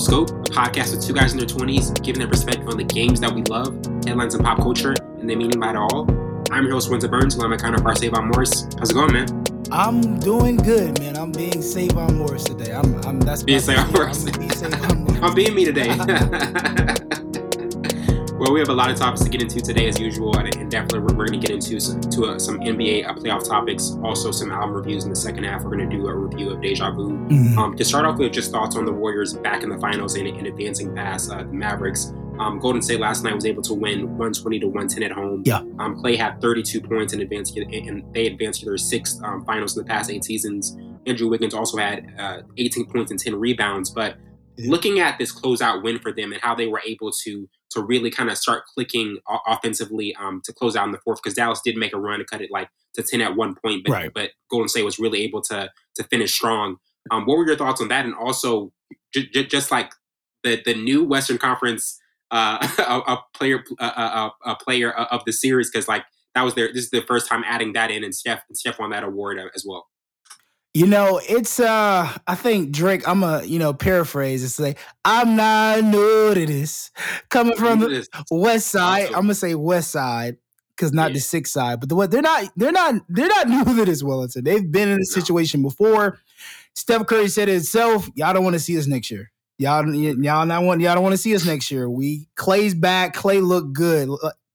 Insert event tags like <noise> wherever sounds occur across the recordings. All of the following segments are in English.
Scope, a podcast with two guys in their 20s giving their perspective on the games that we love, headlines and pop culture, and their meaning by it all. I'm your host, Winter Burns, along my counterpart, Savon Morris. How's it going, man? I'm doing good, man. I'm being Savon Morris today. I'm, I'm that's being Savon Morris. I'm, being <laughs> I'm being me today. <laughs> Well, we have a lot of topics to get into today, as usual, and definitely we're, going to get into some, to, uh, some NBA uh, playoff topics, also some album reviews in the second half. We're going to do a review of Deja Vu. Mm-hmm. Um, to start off with, just thoughts on the Warriors back in the finals and, and advancing past uh, the Mavericks. Um, Golden State last night was able to win 120 to 110 at home. Yeah. Um, Klay had 32 points and advanced, and they advanced to their sixth um, finals in the past eight seasons. Andrew Wiggins also had uh, 18 points and 10 rebounds. But looking at this closeout win for them and how they were able to to really kind of start clicking offensively um, to close out in the fourth because Dallas did make a run to cut it like to 10 at one point, but, right. but Golden State was really able to to finish strong. Um, what were your thoughts on that? And also, j- j- just like the the new Western Conference uh, <laughs> a, a, player a, a player of the series because like that was their this is the first time adding that in, and Steph and Steph won that award as well. You know, it's uh I think Drake, I'm a, you know, paraphrase and say, I'm not new to this. Coming from the west side. I'm gonna say west side, because not yeah. the sixth side. But the what they're not they're not they're not <laughs> new to this Wellington. They've been in this no. situation before. Steph Curry said it himself, y'all don't want to see us next year. Y'all, y'all not want y'all don't want to see us next year. We Klay's back. Klay looked good.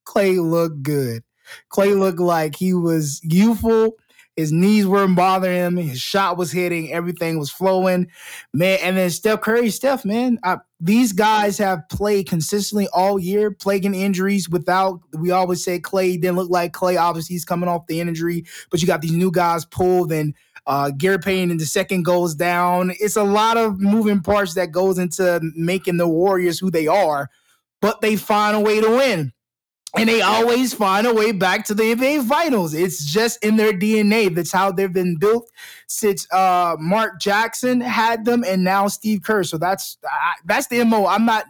Klay looked good. Klay looked like he was youthful his knees weren't bothering him. His shot was hitting. Everything was flowing. Man, and then Steph Curry, Steph, man, I, these guys have played consistently all year, plaguing injuries without, we always say Klay didn't look like Klay. Obviously, he's coming off the injury, but you got these new guys pulled and uh, Gary in the second goes down. It's a lot of moving parts that goes into making the Warriors who they are, but they find a way to win and they always find a way back to the NBA Finals. It's just in their DNA. That's how they've been built since uh, Mark Jackson had them, and now Steve Kerr. So that's that's the mo. I'm not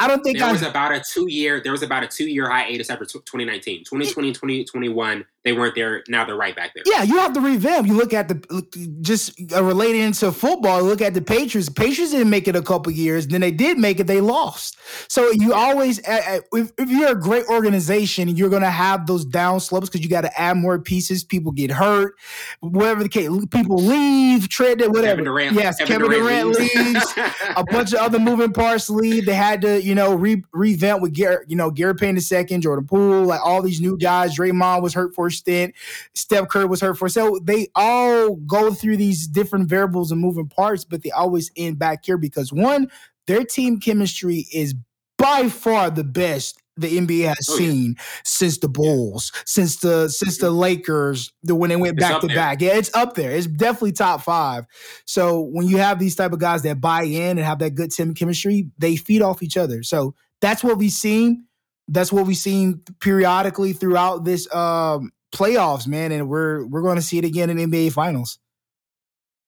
I don't think there I, was about a two year there was about a two year hiatus after 2019. 2020, 2021, they weren't there. Now they're right back there. Yeah, you have to revamp. You look at the just uh, related into football. Look at the Patriots. Patriots didn't make it a couple years. Then they did make it. They lost. So you always, uh, if, if you're a great organization, you're going to have those down slopes because you got to add more pieces. People get hurt, whatever the case. People leave, trade it, whatever. Kevin Durant, yes, Kevin, Kevin Durant, Durant leaves. <laughs> a bunch of other moving parts leave. They had to, you know, re- revamp with Garrett, you know, Gary Payton the second, Jordan Poole, like all these new guys. Draymond was hurt for a stint. Steph Curry was hurt for. So they all go through these different variables and moving parts, but they always end back here because one, their team chemistry is by far the best the NBA has oh, seen yeah. since the Bulls, since the since the Lakers, the when they went it's back to there. back. Yeah, it's up there. It's definitely top five. So when you have these type of guys that buy in and have that good team chemistry, they feed off each other. So that's what we've seen. That's what we've seen periodically throughout this um, playoffs, man. And we're we're going to see it again in NBA Finals.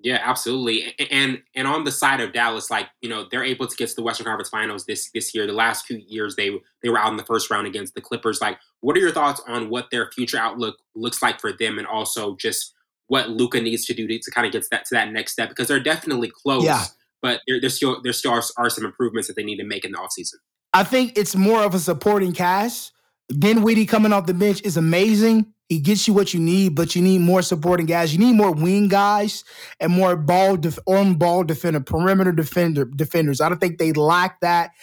Yeah, absolutely. And and on the side of Dallas, like you know, they're able to get to the Western Conference Finals this this year. The last few years, they they were out in the first round against the Clippers. Like, what are your thoughts on what their future outlook looks like for them, and also just what Luka needs to do to, to kind of get to that to that next step? Because they're definitely close, yeah. but there, there's still there still are, are some improvements that they need to make in the offseason. I think it's more of a supporting cast. Ben Dinwiddie coming off the bench is amazing. He gets you what you need, but you need more supporting guys. You need more wing guys and more ball def- on ball defender, perimeter defender defenders. I don't think they lack that. <laughs>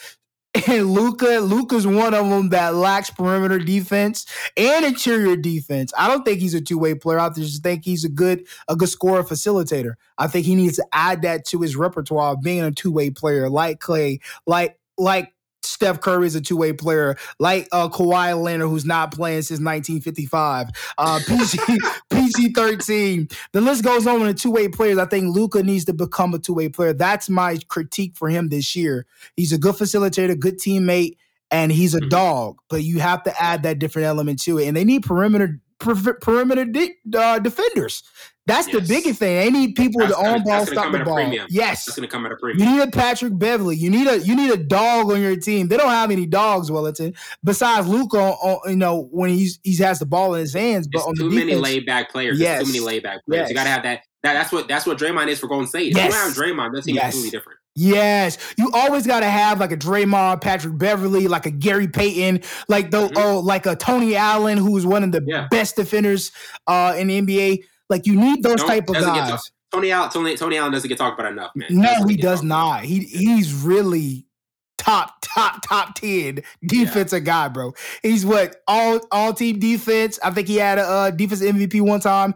And Luka, Luka's one of them that lacks perimeter defense and interior defense. I don't think he's a two way player. I just think he's a good a good scorer facilitator. I think he needs to add that to his repertoire of being a two way player, like Klay, like like Steph Curry is a two way player, like uh, Kawhi Leonard, who's not playing since 1955. Uh, <laughs> PG PG 13. The list goes on with two way players. I think Luka needs to become a two way player. That's my critique for him this year. He's a good facilitator, good teammate, and he's a mm-hmm. dog. But you have to add that different element to it, and they need perimeter perimeter de- uh, defenders. That's yes. the biggest thing. They need people that's to own ball, stop the ball. Yes, that's going to come at a premium. You need a Patrick Beverley. You need a you need a dog on your team. They don't have any dogs, Wellington. Besides Luka, you know when he's he has the ball in his hands. But on too the many laid back players. Yes. too many laid back players. Yes. You got to have that. That, that's what that's what Draymond is for Golden State. Yes. If you have Draymond, that's yes. completely different. Yes, you always got to have like a Draymond, Patrick Beverley, like a Gary Payton, like the mm-hmm. oh, like a Tony Allen, who's one of the yeah. best defenders uh, in the NBA. Like you need those type of guys. Tony Allen, Tony, Tony Allen doesn't get talked about enough, man. No, he, he does not. He he's really top, top, top 10 defensive yeah. guy, bro. He's what all all team defense. I think he had a uh, defense MVP one time.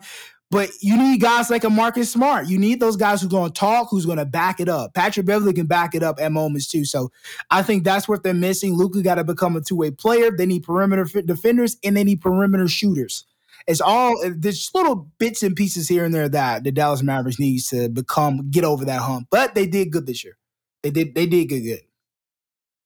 But you need guys like a Marcus Smart. You need those guys who's going to talk, who's going to back it up. Patrick Beverley can back it up at moments too. So I think that's what they're missing. Luka got to become a two way player. They need perimeter defenders and they need perimeter shooters. It's all there's little bits and pieces here and there that the Dallas Mavericks needs to become get over that hump. But they did good this year. They did they did good good.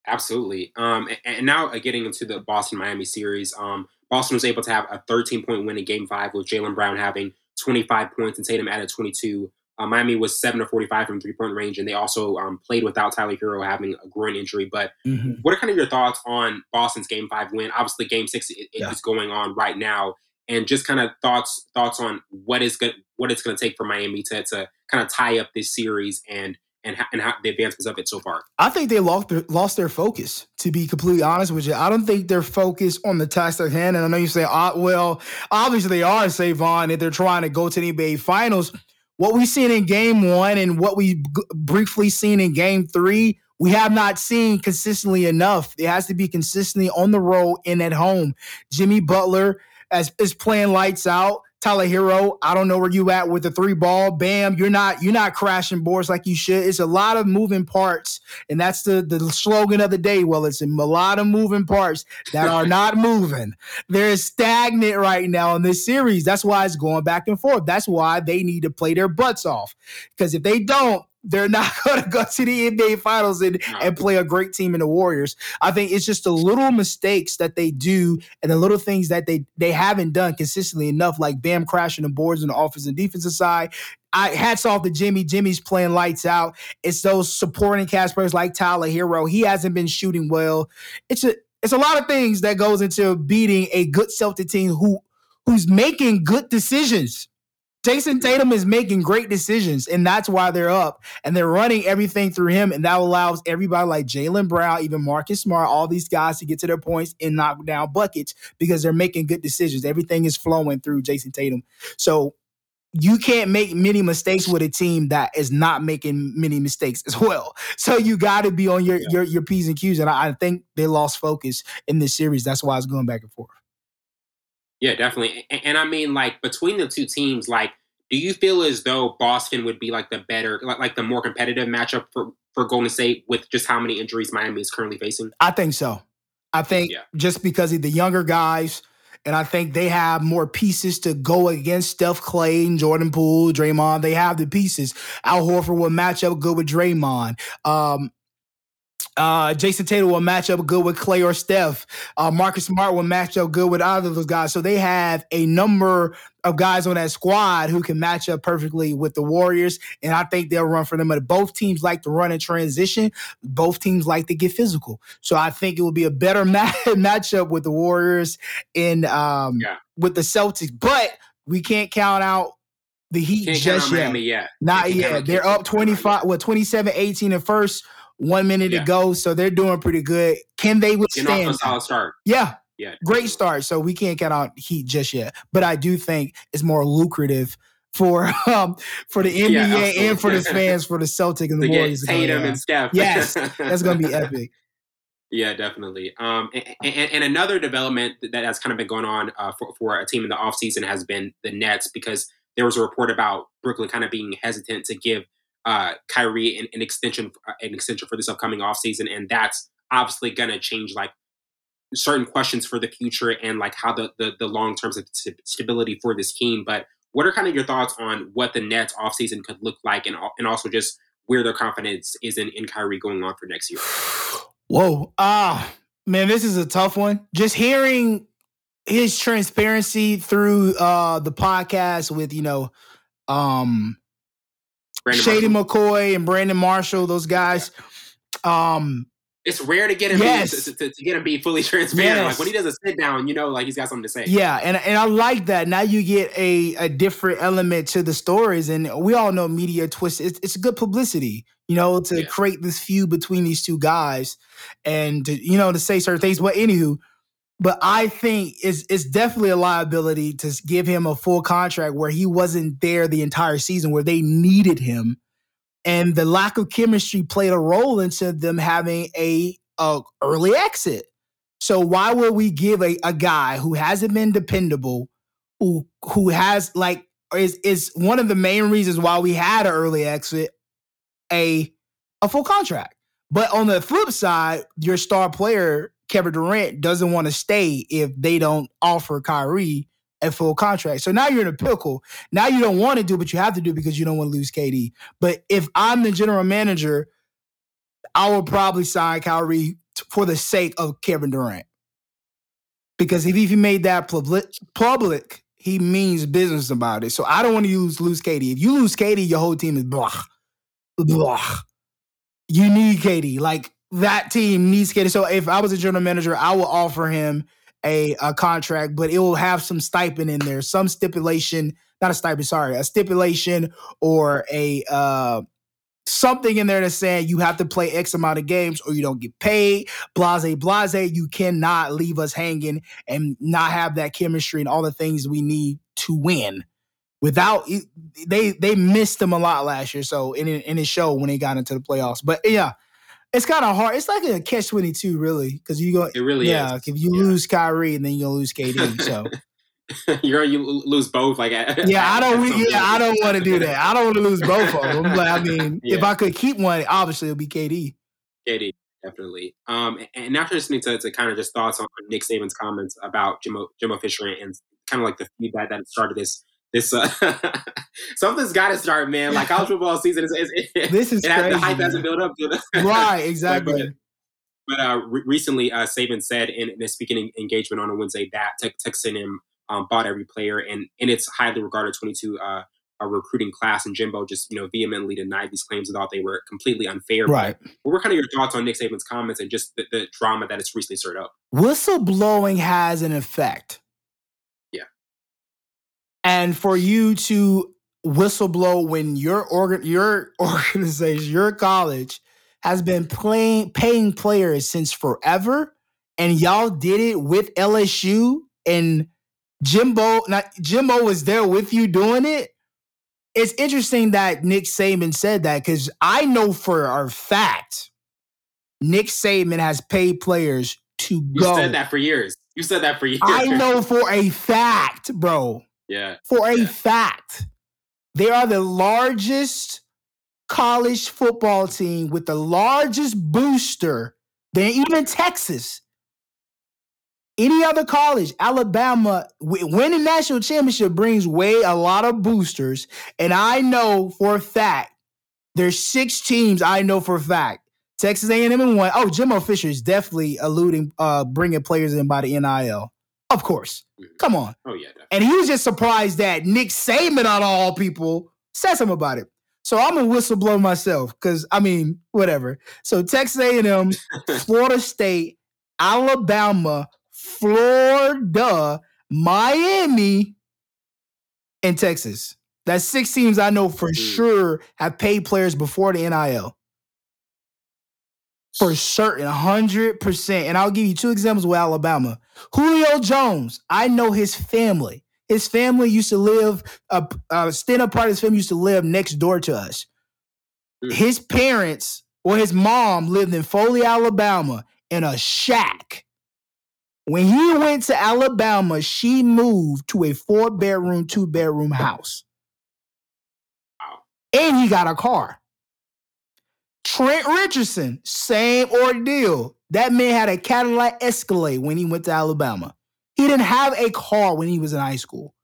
Absolutely. Um, and, and now uh, getting into the Boston Miami series, um, Boston was able to have a 13 point win in Game Five with Jaylen Brown having 25 points and Tatum added 22. Uh, Miami was 7 to 45 from three point range, and they also um, played without Tyler Herro having a groin injury. But mm-hmm. what are kind of your thoughts on Boston's Game Five win? Obviously, Game Six it, yeah. is going on right now, and just kind of thoughts thoughts on what is good, what it's going to take for Miami to to kind of tie up this series and and how, and how the advancements of it so far? I think they lost their, lost their focus. To be completely honest with you, I don't think they're focused on the task at hand. And I know you say, uh, well, obviously they are, Savon, if they're trying to go to the NBA Finals. What we've seen in Game One and what we g- briefly seen in Game Three, we have not seen consistently enough. It has to be consistently on the road and at home. Jimmy Butler as is playing lights out. Tyler Herro, I don't know where you at with the three ball. Bam, you're not you're not crashing boards like you should. It's a lot of moving parts, and that's the the slogan of the day. Well, it's a lot of moving parts that are <laughs> not moving. They're stagnant right now in this series. That's why it's going back and forth. That's why they need to play their butts off. Because if they don't, they're not <laughs> going to go to the NBA Finals and, no. and play a great team in the Warriors. I think it's just the little mistakes that they do and the little things that they they haven't done consistently enough, like Bam crashing the boards on the offensive and defensive side. I hats off to Jimmy. Jimmy's playing lights out. It's those supporting cast players like Tyler Herro. He hasn't been shooting well. It's a it's a lot of things that goes into beating a good Celtic team who who's making good decisions. Jayson Tatum is making great decisions, and that's why they're up. And they're running everything through him, and that allows everybody like Jaylen Brown, even Marcus Smart, all these guys to get to their points and knock down buckets because they're making good decisions. Everything is flowing through Jayson Tatum. So you can't make many mistakes with a team that is not making many mistakes as well. <laughs> So you got to be on your, yeah. your your p's and q's, and I, I think they lost focus in this series. That's why it's going back and forth. Yeah, definitely. And, and, I mean, like between the two teams, like, do you feel as though Boston would be like the better, like, like the more competitive matchup for for Golden State with just how many injuries Miami is currently facing? I think so. I think yeah. just because of the younger guys, and I think they have more pieces to go against Steph and Jordan Poole, Draymond. They have the pieces. Al Horford will match up good with Draymond. Um, uh, Jayson Tatum will match up good with Klay or Steph. Uh, Marcus Smart will match up good with either of those guys. So they have a number of guys on that squad who can match up perfectly with the Warriors, and I think they'll run for them. But both teams like to run in transition. Both teams like to get physical. So I think it will be a better <laughs> match matchup with the Warriors in um, yeah. with the Celtics. But we can't count out the Heat can't just yet. yet. Not yet. They're up 25, well, 27 18 in first one minute yeah. to go, so they're doing pretty good. Can they withstand? solid start. Yeah, yeah, great start. So we can't count out Heat just yet, but I do think it's more lucrative for <laughs> um for the NBA yeah, and for the <laughs> fans for the Celtic and the Warriors. Tatum and Steph. Yes, that's gonna be <laughs> epic. Yeah, definitely. Um, and, and, and, another development that has kind of been going on uh, for, for a team in the offseason has been the Nets because there was a report about Brooklyn kind of being hesitant to give uh, Kyrie an, an extension uh, an extension for this upcoming offseason, and that's obviously going to change like certain questions for the future and like how the the, the long term stability for this team. But what are kind of your thoughts on what the Nets offseason could look like, and and also just where their confidence is in, in Kyrie going on for next year? Whoa, ah, man, this is a tough one. Just hearing his transparency through uh the podcast with you know um Brandon Shady Marshall. McCoy and Brandon Marshall, those guys. Um, it's rare to get him yes. to, to, to, get him be fully <laughs> transparent. Yes. Like when he does a sit down, you know, like he's got something to say. Yeah, and and I like that. Now you get a a different element to the stories, and we all know media twists. It's, it's good publicity, you know, to yeah. create this feud between these two guys, and to, you know to say certain things. But anywho, but I think it's it's definitely a liability to give him a full contract where he wasn't there the entire season, where they needed him and the lack of chemistry played a role into them having a, a early exit. So why would we give a, a guy who hasn't been dependable, who who has like is is one of the main reasons why we had an early exit, a a full contract. But on the flip side, your star player Kevin Durant doesn't want to stay if they don't offer Kyrie a full contract. So now you're in a pickle. Now you don't want to do, but you have to do because you don't want to lose KD. But if I'm the general manager, I will probably sign Kyrie for the sake of Kevin Durant. Because if he made that public, public, he means business about it. So I don't want to lose lose KD. If you lose KD, your whole team is blah, blah. You need KD. Like that team needs KD. So if I was a general manager, I would offer him a, a contract, but it will have some stipend in there, some stipulation, not a stipend, sorry, a stipulation or a uh, something in there that's saying you have to play X amount of games or you don't get paid. Blase, blase. You cannot leave us hanging and not have that chemistry and all the things we need to win. Without they they missed them a lot last year, so in in it showed when they got into the playoffs. But yeah, it's kind of hard. It's like a catch twenty two, really, because you go. It really yeah, is. If you yeah. lose Kyrie, and then <laughs> you lose KD, so. You're you lose both, like yeah. I don't. Yeah, I don't want to do that. I don't want to lose both of them. But I <laughs> mean, yeah. if I could keep one, obviously it'll be KD. KD, definitely. Um, and after listening to, to kind of just thoughts on Nick Saban's comments about Jimbo, Jimbo Fisher and kind of like the feedback that started this this uh, <laughs> something's got to start, man. Like college football season is, is <laughs> this is it crazy, the hype hasn't built up <laughs> right, exactly. but, but uh, re- recently, uh, Saban said in, in a speaking engagement on a Wednesday that Texas A&M um, bought every player, and in its highly regarded 22 uh, a recruiting class, and Jimbo just you know vehemently denied these claims and thought they were completely unfair. Right. But what were kind of your thoughts on Nick Saban's comments and just the, the drama that it's recently stirred up? Whistleblowing has an effect. And for you to whistleblow when your organ, your <laughs> organization, your college has been playing paying players since forever, and y'all did it with LSU and Jimbo. Not Jimbo was there with you doing it. It's interesting that Nick Saban said that because I know for a fact Nick Saban has paid players to you go. You said that for years. You said that for years. I know for a fact, bro. Yeah. For a fact, they are the largest college football team with the largest booster than even Texas. Any other college, Alabama, winning national championship brings way a lot of boosters. And I know for a fact, there's six teams I know for a fact. Texas A&M and one. Oh, Jimbo Fisher is definitely alluding, uh, bringing players in by the NIL. Of course. Mm-hmm. Come on. Oh, yeah. Definitely. And he was just surprised that Nick Saban, out of all people, said something about it. So I'm a whistleblower myself because, I mean, whatever. So Texas A&M, <laughs> Florida State, Alabama, Florida, Miami, and Texas. That's six teams I know for mm-hmm. sure have paid players before the NIL for certain, 100%. And I'll give you two examples with Alabama. Julio Jones, I know his family. His family used to live, a, a stand up part of his family used to live next door to us. Mm. His parents or his mom lived in Foley, Alabama in a shack. When he went to Alabama, she moved to a four bedroom, two bedroom house. And he got a car. Trent Richardson, same ordeal. That man had a Cadillac Escalade when he went to Alabama. He didn't have a car when he was in high school.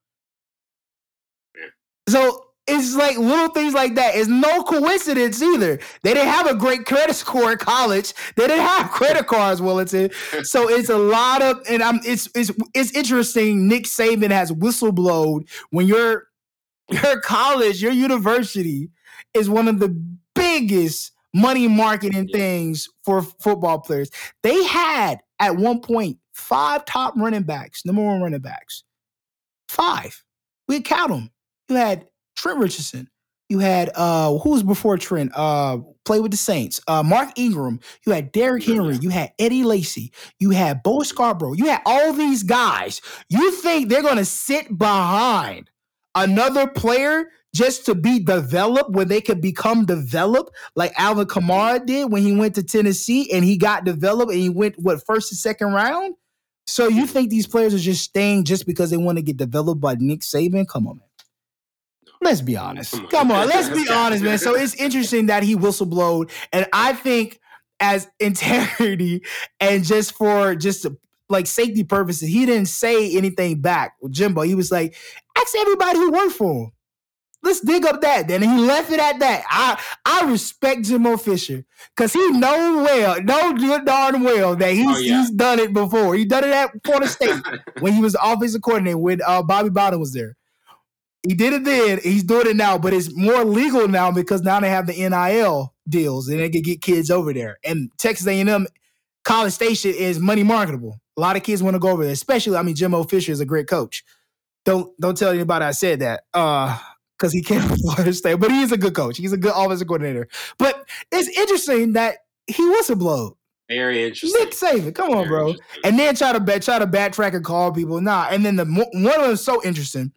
So it's like little things like that. It's no coincidence either. They didn't have a great credit <laughs> score in college. They didn't have credit cards, Wellington. <laughs> So it's a lot of, and I'm. It's it's it's interesting. Nick Saban has whistleblowed when your <laughs> your college, your university is one of the biggest money marketing yeah. things for football players. They had at one point five top running backs, number one running backs. Five. We count them. You had Trent Richardson. You had uh who was before Trent? Uh play with the Saints. Uh Mark Ingram. You had Derrick Henry. You had Eddie Lacy. You had Bo Scarborough. You had all these guys. You think they're gonna sit behind another player just to be developed when they could become developed like Alvin Kamara did when he went to Tennessee and he got developed and he went what first and second round? So you think these players are just staying just because they want to get developed by Nick Saban? Come on, man. Let's be honest. Come on, let's be honest, man. So it's interesting that he whistleblowed, and I think as <laughs> integrity and just for just like safety purposes, he didn't say anything back with Jimbo. He was like, ask everybody who worked for him. Let's dig up that. Then he left it at that. I I respect Jimbo Fisher because he know well, know good darn well that he's oh, yeah. he's done it before. He done it at Florida <laughs> State when he was offensive coordinator when uh, Bobby Bowden was there. He did it then. He's doing it now, but it's more legal now because now they have the NIL deals and they can get kids over there. And Texas A&M College Station is money marketable. A lot of kids want to go over there, especially. I mean, Jimbo Fisher is a great coach. Don't don't tell anybody I said that. Uh, because he Florida <laughs> State, but he is a good coach. He's a good offensive coordinator. But it's interesting that he whistleblowed. Very interesting. Nick Saban, come on, Very bro. And then try to bet, try to backtrack and call people. Nah. And then the one of them so interesting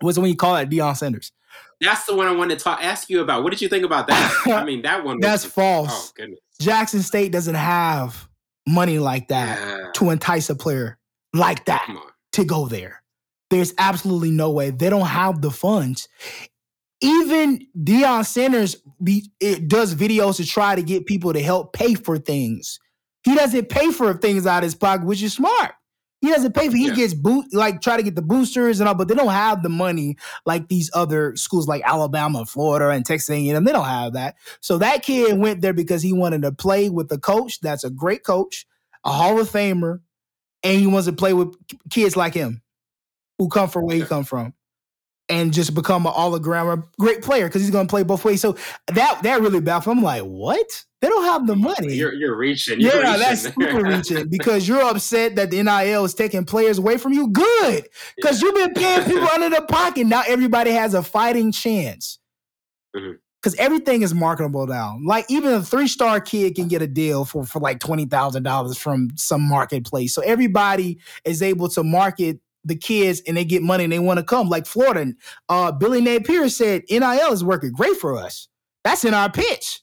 was when you called it Deion Sanders. That's the one I wanted to talk, ask you about. What did you think about that? I <laughs> mean, that one. That's was, false. Oh goodness. Jackson State doesn't have money like that yeah. to entice a player like that to go there. There's absolutely no way. They don't have the funds. Even Deion Sanders be, it does videos to try to get people to help pay for things. He doesn't pay for things out of his pocket, which is smart. He doesn't pay for. He yeah. gets boot like try to get the boosters and all, but they don't have the money like these other schools like Alabama, Florida, and Texas A&M. They don't have that. So that kid went there because he wanted to play with a coach that's a great coach, a Hall of Famer, and he wants to play with kids like him who come from where he come from and just become an all around great player because he's going to play both ways. So that that really baffled. I'm like, what? They don't have the money. You're you're reaching. You're yeah, reaching. that's super reaching <laughs> because you're upset that the NIL is taking players away from you. Good, because yeah. you've been paying people <laughs> under the pocket. Now everybody has a fighting chance. Mm-hmm because everything is marketable now. Like even a three star kid can get a deal for for like twenty thousand dollars from some marketplace. So everybody is able to market the kids and they get money and they want to come. Like Florida, uh, Billy Napier said NIL is working great for us. That's in our pitch.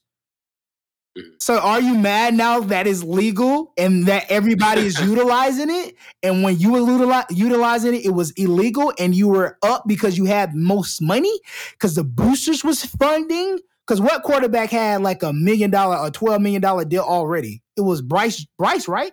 Mm-hmm. So are you mad now that is legal and that everybody is <laughs> utilizing it? And when you were utilizing it, it was illegal and you were up because you had most money because the boosters was funding. Because what quarterback had like a million dollar or twelve million dollar deal already? It was Bryce, Bryce, right?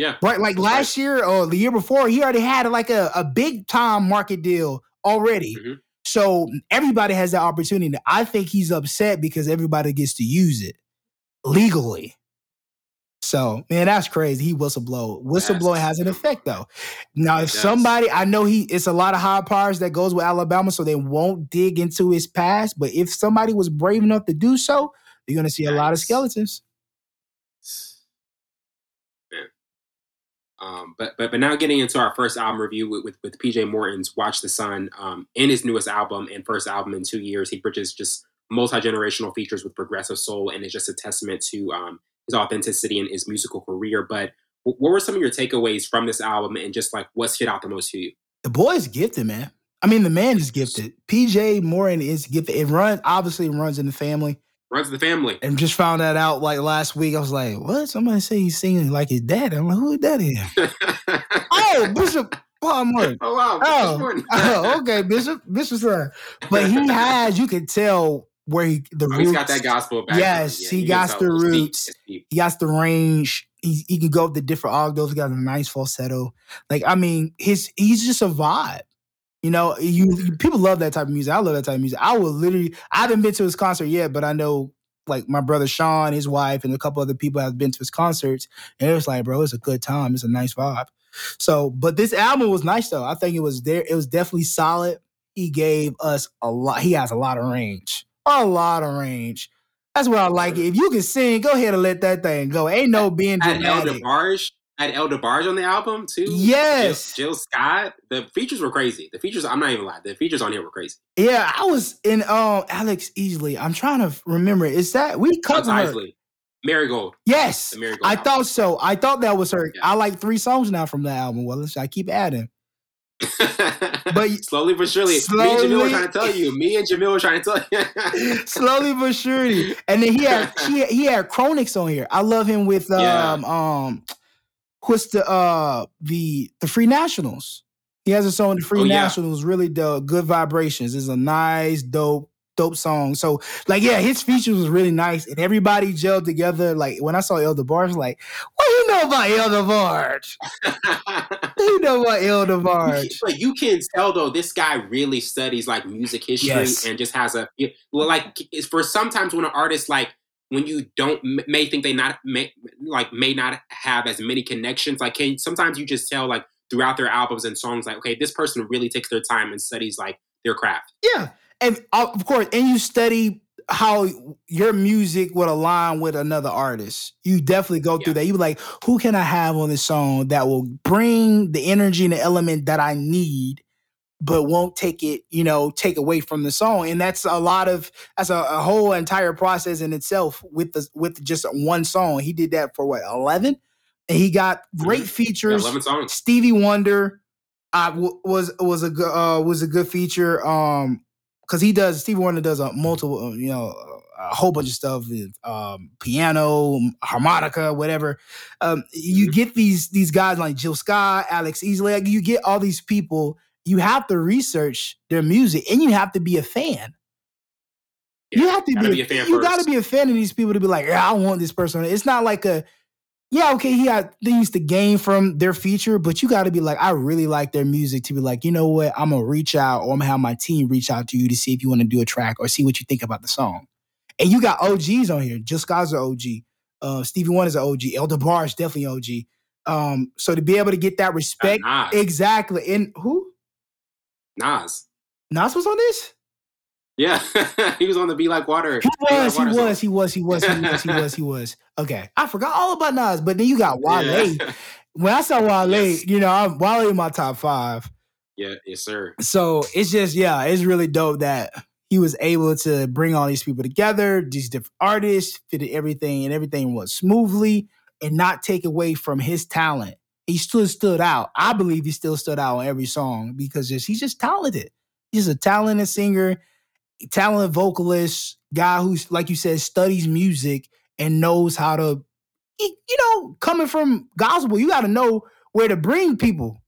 Yeah. Right. Like last right. year or the year before, he already had like a, a big time market deal already. Mm-hmm. So everybody has that opportunity. I think he's upset because everybody gets to use it legally. So man, that's crazy. He whistleblow. Whistleblowing has an effect though. Now, if somebody, I know he, it's a lot of high powers that goes with Alabama, so they won't dig into his past. But if somebody was brave enough to do so, you're gonna see a lot of skeletons. Um, but but but now getting into our first album review with with, with PJ Morton's "Watch the Sun" um, in his newest album and first album in two years, he bridges just multi generational features with progressive soul, and it's just a testament to um, his authenticity and his musical career. But what were some of your takeaways from this album, and just like what stood out the most to you? The boy is gifted, man. I mean, the man is gifted. PJ Morton is gifted. It runs obviously it runs in the family runs the family. And just found that out like last week. I was like, what? Somebody say he's singing like his dad. I'm like, who that is? <laughs> oh, Bishop Paul Morton. Oh, wow. Oh, <laughs> oh, okay, Bishop, Bishop's son. But he has, you can tell where he, the oh, roots. He's got that gospel back. Yes, yeah, he, got the roots. He got the range. He, he can go up the different octaves. He got a nice falsetto. Like, I mean, his he's just a vibe. You know, you people love that type of music. I love that type of music. I will literally. I haven't been to his concert yet, but I know like my brother Sean, his wife, and a couple other people have been to his concerts, and it was like, bro, it's a good time. It's a nice vibe. So, but this album was nice though. I think it was there. It was definitely solid. He gave us a lot. He has a lot of range. A lot of range. That's where I like it. If you can sing, go ahead and let that thing go. Ain't no being dramatic. El DeBarge, had El DeBarge on the album too. Yes, Jill, Jill, Scott. The features were crazy. The features. I'm not even lying. The features on here were crazy. Yeah, I was in um Alex Isley. I'm trying to remember. Is that we covered her? Marigold. Yes, Marigold I album. thought so. I thought that was her. Yeah. I like three songs now from the album. Well, I keep adding. but <laughs> slowly but surely, slowly, me and Jamil were trying to tell you. Me and Jamil were trying to tell you. <laughs> slowly but surely, and then he had he, he had Chronixx on here. I love him with um <laughs> yeah. um what's the uh the the Free Nationals. He has a song, the Free oh, Nationals, yeah. really dope. Good vibrations. It's a nice, dope, dope song. So, like, yeah, his features was really nice, and everybody gelled together. Like when I saw El DeBarge, like, what do you know about El DeBarge? <laughs> what do you know about El DeBarge? But you can tell though, this guy really studies like music history yes. and just has a well, like for sometimes when an artist like when you don't may think they not may like may not have as many connections like can sometimes you just tell like throughout their albums and songs like okay this person really takes their time and studies like their craft. Yeah and uh, of course and you study how your music would align with another artist. You definitely go through yeah. that. You like who can i have on this song that will bring the energy and the element that i need but won't take it, you know, take away from the song. And that's a lot of that's a, a whole entire process in itself with the with just one song. He did that for what eleven, and he got great mm-hmm. features. Eleven songs. Stevie Wonder, uh, w- was was a uh, was a good feature. Um, because he does Stevie Wonder does a multiple, uh, you know, a whole bunch of stuff, um, piano, harmonica, whatever. Um, you mm-hmm. get these these guys like Jill Scott, Alex Isley. Like you get all these people you have to research their music and you have to be a fan. Yeah, you have to be, be, a fan. You got to be a fan of these people to be like, yeah, I want this person. It's not like a, yeah, okay, he got things to gain from their feature, but you got to be like, I really like their music to be like, you know what, I'm gonna reach out or I'm gonna have my team reach out to you to see if you want to do a track or see what you think about the song. And you got OGs on here. Just guys are OG. Uh, Stevie is an OG. El DeBarge is definitely OG. Um, so to be able to get that respect, exactly. And who? Nas. Nas was on this? Yeah, <laughs> he was on the Be Like Water. He was, like he, was he was, he was, he was, he was, he was, he was. Okay, I forgot all about Nas, but then you got <laughs> Wale. Yeah. When I saw Wale, yes. you know, I'm Wale in my top five. Yeah, yes, sir. So it's just, yeah, it's really dope that he was able to bring all these people together, these different artists, fit everything, and everything was smoothly and not take away from his talent he still stood out. I believe he still stood out on every song because just, he's just talented. He's a talented singer, talented vocalist, guy who's like you said studies music and knows how to, you know, coming from gospel, you got to know where to bring people,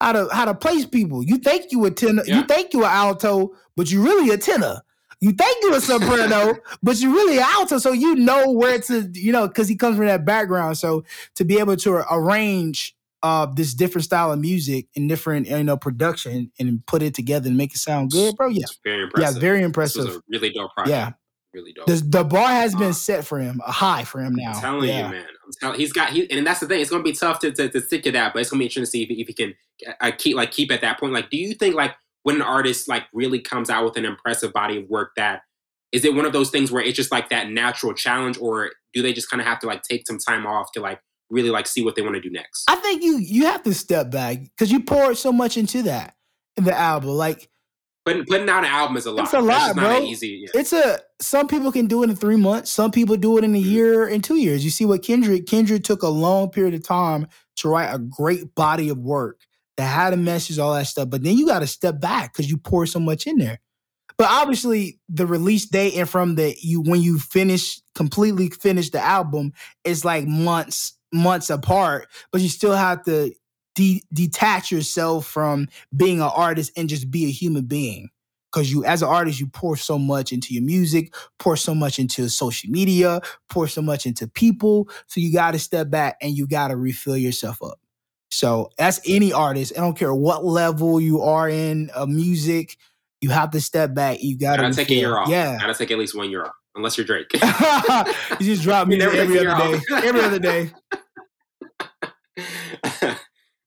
how to how to place people. You think you a tenor, yeah. you think you an alto, but you really a tenor. You think you're a soprano, <laughs> but you're really alto, so you know where to, you know, because he comes from that background. So to be able to arrange uh, this different style of music and different you know production and put it together and make it sound good, bro. Yeah, very impressive. Yeah, very impressive. really dope project. Yeah, really dope. The, the bar has been uh, set for him, a high for him now. I'm telling yeah. you, man. I'm telling he's got he, and that's the thing. It's gonna be tough to, to, to stick to that, but it's gonna be interesting to see if, if he can uh, keep like keep at that point. Like, do you think like when an artist like really comes out with an impressive body of work that is it one of those things where it's just like that natural challenge or do they just kind of have to like take some time off to like really like see what they want to do next. I think you you have to step back because you poured so much into that in the album. Like putting putting out an album is a lot. It's a lot, bro. easy. Yeah. It's a some people can do it in three months. Some people do it in a mm-hmm. year and two years. You see what Kendrick Kendrick took a long period of time to write a great body of work that had a message, all that stuff. But then you got to step back because you pour so much in there. But obviously, the release date and from the you when you finish completely finish the album is like months months apart, but you still have to de- detach yourself from being an artist and just be a human being. Because you, as an artist, you pour so much into your music, pour so much into social media, pour so much into people. So you got to step back and you got to refill yourself up. So that's any artist. I don't care what level you are in of music. You have to step back. You got to take a year off. Yeah, gotta take at least one year off, unless you're Drake. <laughs> you just drop <laughs> me every other day. Every other day. <laughs>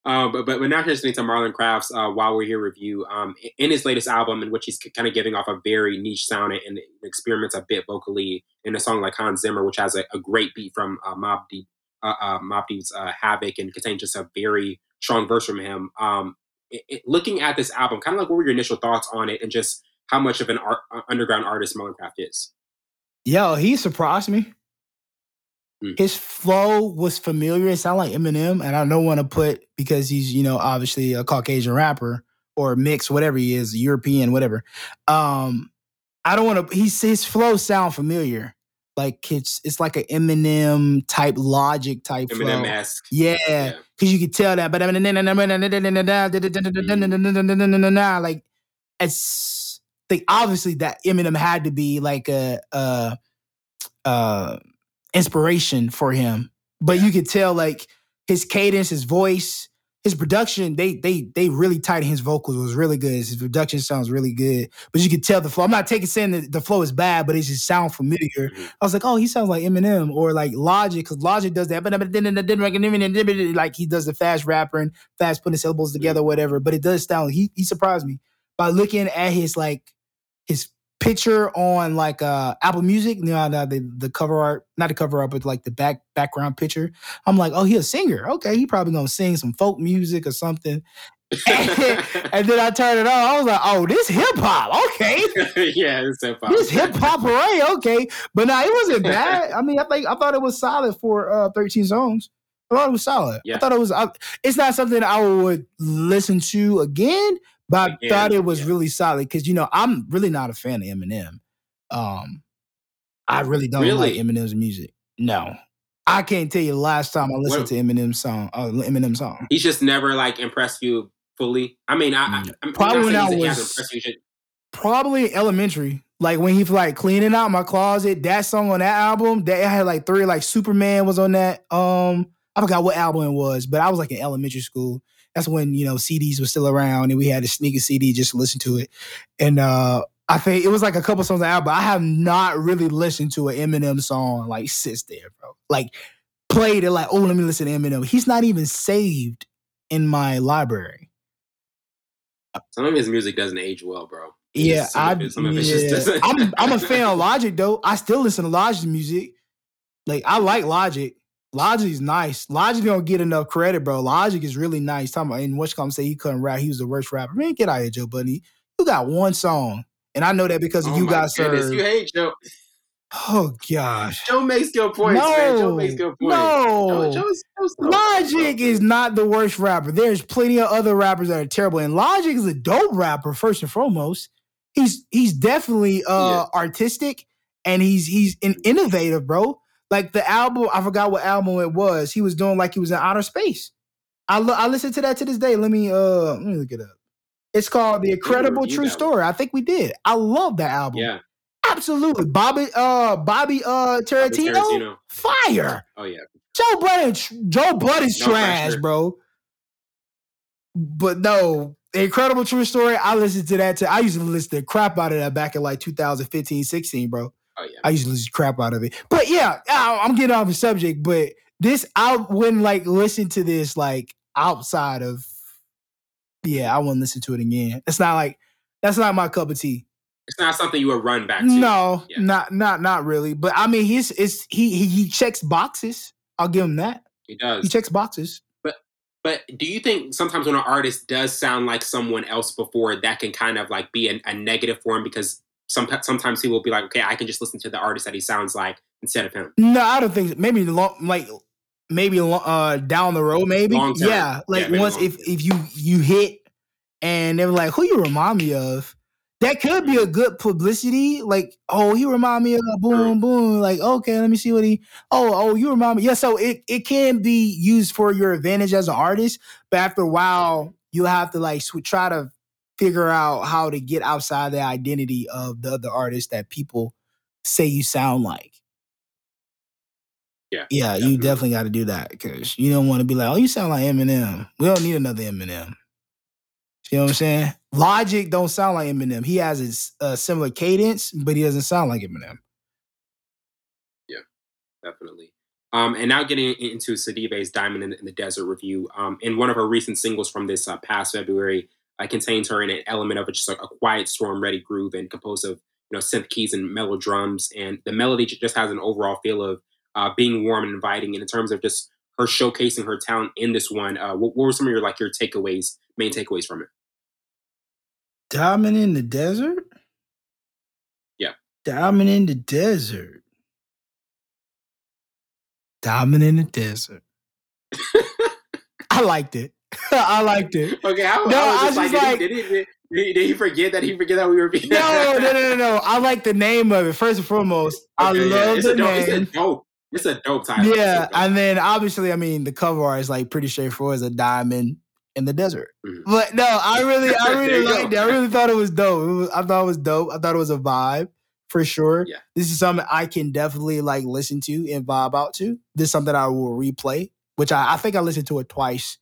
Uh, but, but but now listening to Marlon Craft's uh, while we're here review um, in his latest album in which he's kind of giving off a very niche sound and, experiments a bit vocally in a song like Hans Zimmer, which has a, a great beat from uh, Mobb Deep, uh, uh, Mobb Deep's uh, Havoc and contains just a very strong verse from him. Um, it, it, looking at this album, kind of like what were your initial thoughts on it and just how much of an art, underground artist Marlon Craft is? Yo, he surprised me. Mm. His flow was familiar. It sounded like Eminem, and I don't want to put because he's you know obviously a Caucasian rapper or mixed, whatever he is, European, whatever. Um, I don't want to. He's his flow sound familiar. Like it's it's like an Eminem type logic type Eminem flow. Yeah, because you could tell that. But <laughs> like it's like obviously that Eminem had to be like a, a, a inspiration for him. But you could tell like his cadence, his voice, his production, they they they really tightened his vocals was really good. His production sounds really good. But you could tell the flow. I'm not taking saying that the flow is bad, but it just sound familiar. Mm-hmm. I was like, oh, he sounds like Eminem or like Logic, because Logic does that. But like he does the fast rapping, fast putting syllables together, whatever. But it does sound he he surprised me by looking at his like his picture on like uh Apple Music, you know, the, the cover art, not the cover art, but like the back background picture. I'm like, oh, he a singer. Okay, he probably gonna sing some folk music or something. and, <laughs> and then I turned it on. I was like, "Oh, this hip hop, okay." <laughs> yeah, it's hip hop. This hip hop array, okay. But now it wasn't bad. I mean, I think I thought it was solid for uh, 13 songs. I thought it was solid. Yeah. I thought it was. I, it's not something I would listen to again, but I thought it was yeah. really solid because you know I'm really not a fan of Eminem. Um, I really don't really? like Eminem's music. No, I can't tell you the last time I listened what? to Eminem's song. Uh, Eminem song. He's just never like impressed you fully. I mean, I, mm. I probably when I was probably elementary. Like when he like cleaning out my closet, that song on that album, that had like three like Superman was on that. Um, I forgot what album it was, but I was like in elementary school that's when you know CDs were still around and we had to sneak a CD just to listen to it. And uh I think it was like a couple songs out, but I have not really listened to an Eminem song like sits there, bro. Like played it like, oh, let me listen to Eminem. He's not even saved in my library. Some of his music doesn't age well, bro. Yeah, I, yeah. I'm I'm a fan of <laughs> Logic though. I still listen to Logic music. Like I like Logic. Logic is nice. Logic don't get enough credit, bro. Logic is really nice. Talking about and come say he couldn't rap, he was the worst rapper. Man, get out of here, Joe Budden. You got one song, and I know that because of oh you guys. You hate Joe. Oh gosh. Joe makes good points, no, man. Joe makes good points. No, Joe's, Joe's Logic is not the worst rapper. There's plenty of other rappers that are terrible, and Logic is a dope rapper first and foremost. He's he's definitely uh yeah. artistic and he's he's an innovative, bro. Like the album, I forgot what album it was. He was doing like he was in outer space. I lo- I listen to that to this day. Let me uh let me look it up. It's called The Incredible True Story. I think we did. I love that album. Yeah. Absolutely. Bobby uh Bobby uh Tarantino, Bobby Tarantino. fire. Oh yeah. Joe Budden Joe Budden's no trash, pressure. bro. But no, Incredible True Story. I listened to that too. I used to listen to crap out of that back in like 2015, 16, bro. Oh yeah. I used to lose crap out of it. But yeah, I'm getting off the subject. But this, I wouldn't like listen to this like outside of. Yeah, I wouldn't listen to it again. It's not like that's not my cup of tea. It's not something you would run back to. No, yeah. not not not really. But I mean, he's it's he, he he checks boxes. I'll give him that. He does. He checks boxes. But but do you think sometimes when an artist does sound like someone else before, that can kind of like be a, a negative for him because some, sometimes he will be like, okay, I can just listen to the artist that he sounds like instead of him. No, I don't think maybe long, like maybe uh down the road, maybe yeah, like yeah, once if if you you hit and they're like, who you remind me of. That could be a good publicity. Like, oh, he remind me of boom, boom. Like, okay, let me see what he. Oh, oh, you remind me. Yeah, so it it can be used for your advantage as an artist, but after a while, you have to like sw- try to figure out how to get outside the identity of the other artists that people say you sound like. Yeah. Yeah, definitely. you definitely got to do that because you don't want to be like, oh, you sound like Eminem. We don't need another Eminem. You know what I'm saying? Logic don't sound like Eminem. He has a, a similar cadence, but he doesn't sound like Eminem. Yeah, definitely. Um, and now getting into Sidibe's Diamond in, in the Desert review. Um, in one of her recent singles from this uh, past February, uh, contains her in an element of a, just a, a quiet storm ready groove and composed of you know synth keys and mellow drums. And the melody just has an overall feel of uh, being warm and inviting. And in terms of just her showcasing her talent in this one, uh, what, what were some of your like your takeaways, main takeaways from it? Diamond in the desert. Yeah. Diamond in the desert. Diamond in the desert. <laughs> I liked it. <laughs> I liked it. Okay, I, no, I was, I was just like, like did, he, did, he, did, he, forget that he forget that we were being? No, no, no, no, <laughs> no. I like the name of it first and foremost. Okay, I yeah. love it's the dope, name. It's a dope. It's a dope title. Yeah, and then obviously, I mean, the cover art is like pretty straightforward. It's a diamond in the desert. Mm-hmm. But no, I really, I <laughs> really liked go. it. I really thought it was dope. It was, I thought it was dope. I thought it was a vibe for sure. Yeah. This is something I can definitely like listen to and vibe out to. This is something I will replay, which I, I think I listened to it twice.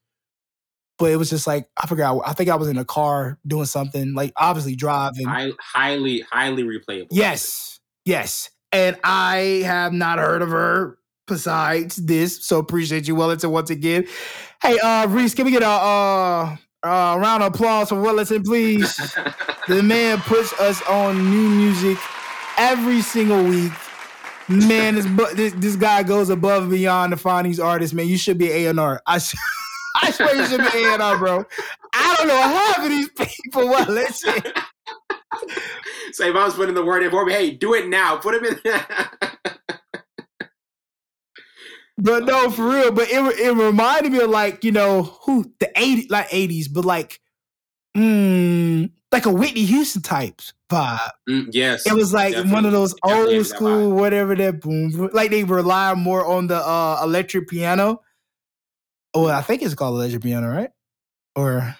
But it was just like I forgot. I think I was in a car doing something, like obviously driving. I, highly, highly replayable. Yes, yes. And I have not heard of her besides this. So appreciate you, Wellington, once again. Hey, uh, Reese, can we get a uh, uh, round of applause for Wellington, please? <laughs> the man puts us on new music every single week. Man, this, this, this guy goes above and beyond to find these artists. Man, you should be A and R. I <laughs> I swear you should be A and R, bro. I don't know half of these people. Well, listen. <laughs> So if I was putting the word in for me, hey, do it now. Put him in. <laughs> But no, for real. But it it reminded me of like you know who the eighty like eighties, but like, mm, like a Whitney Houston types vibe. Mm, yes, it was like definitely. one of those old school that whatever that boom. Like they rely more on the uh, electric piano. Oh, I think it's called electric piano, right? Or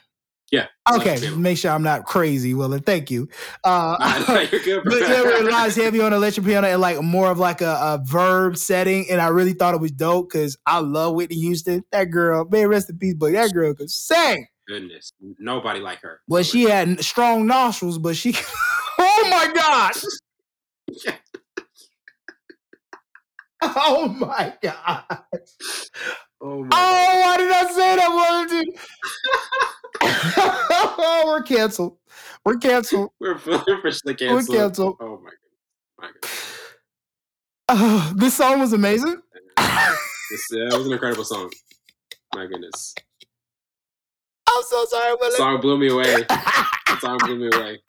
yeah. Okay. Make sure I'm not crazy, Willie. Thank you. Uh, nah, <laughs> you're good, but yeah, it relies heavy on electric piano and like more of like a, a verb setting. And I really thought it was dope because I love Whitney Houston. That girl, man, rest in peace, but that girl could sing. Goodness, nobody like her. Well, she had strong nostrils, but she. <laughs> oh my gosh. <laughs> oh my god. Oh, my oh why did I say that, Wellington? <laughs> oh, we're canceled. We're canceled. <laughs> We're officially canceled. We're canceled. Oh my god. My god. Uh, <sighs> this song was amazing. <laughs> this, uh, it was an incredible song. My goodness. I'm so sorry, Willie. Song blew me away. the song blew me away.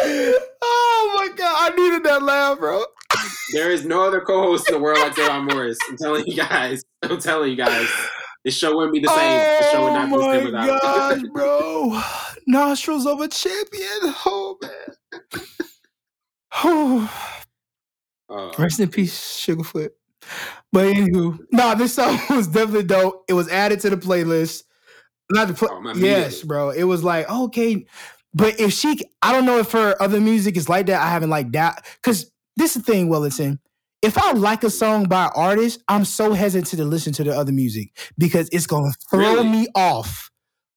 oh my god, I needed that laugh, bro. There is no other co-host in the world like Javon Morris. I'm telling you guys. I'm telling you guys. This show wouldn't be the same. Oh the show would not be the same without gosh, bro. Nostrils of a champion. Oh man. oh. Uh, Rest in peace, Sugarfoot. But anywho, nah, this song <laughs> was definitely dope. It was added to the playlist. Not the play- oh, yes, bro. It was like okay, but if she, I don't know if her other music is like that. I haven't like that because this is the thing, Wellington if I like a song by an artist, I'm so hesitant to listen to the other music because it's gonna throw really? me off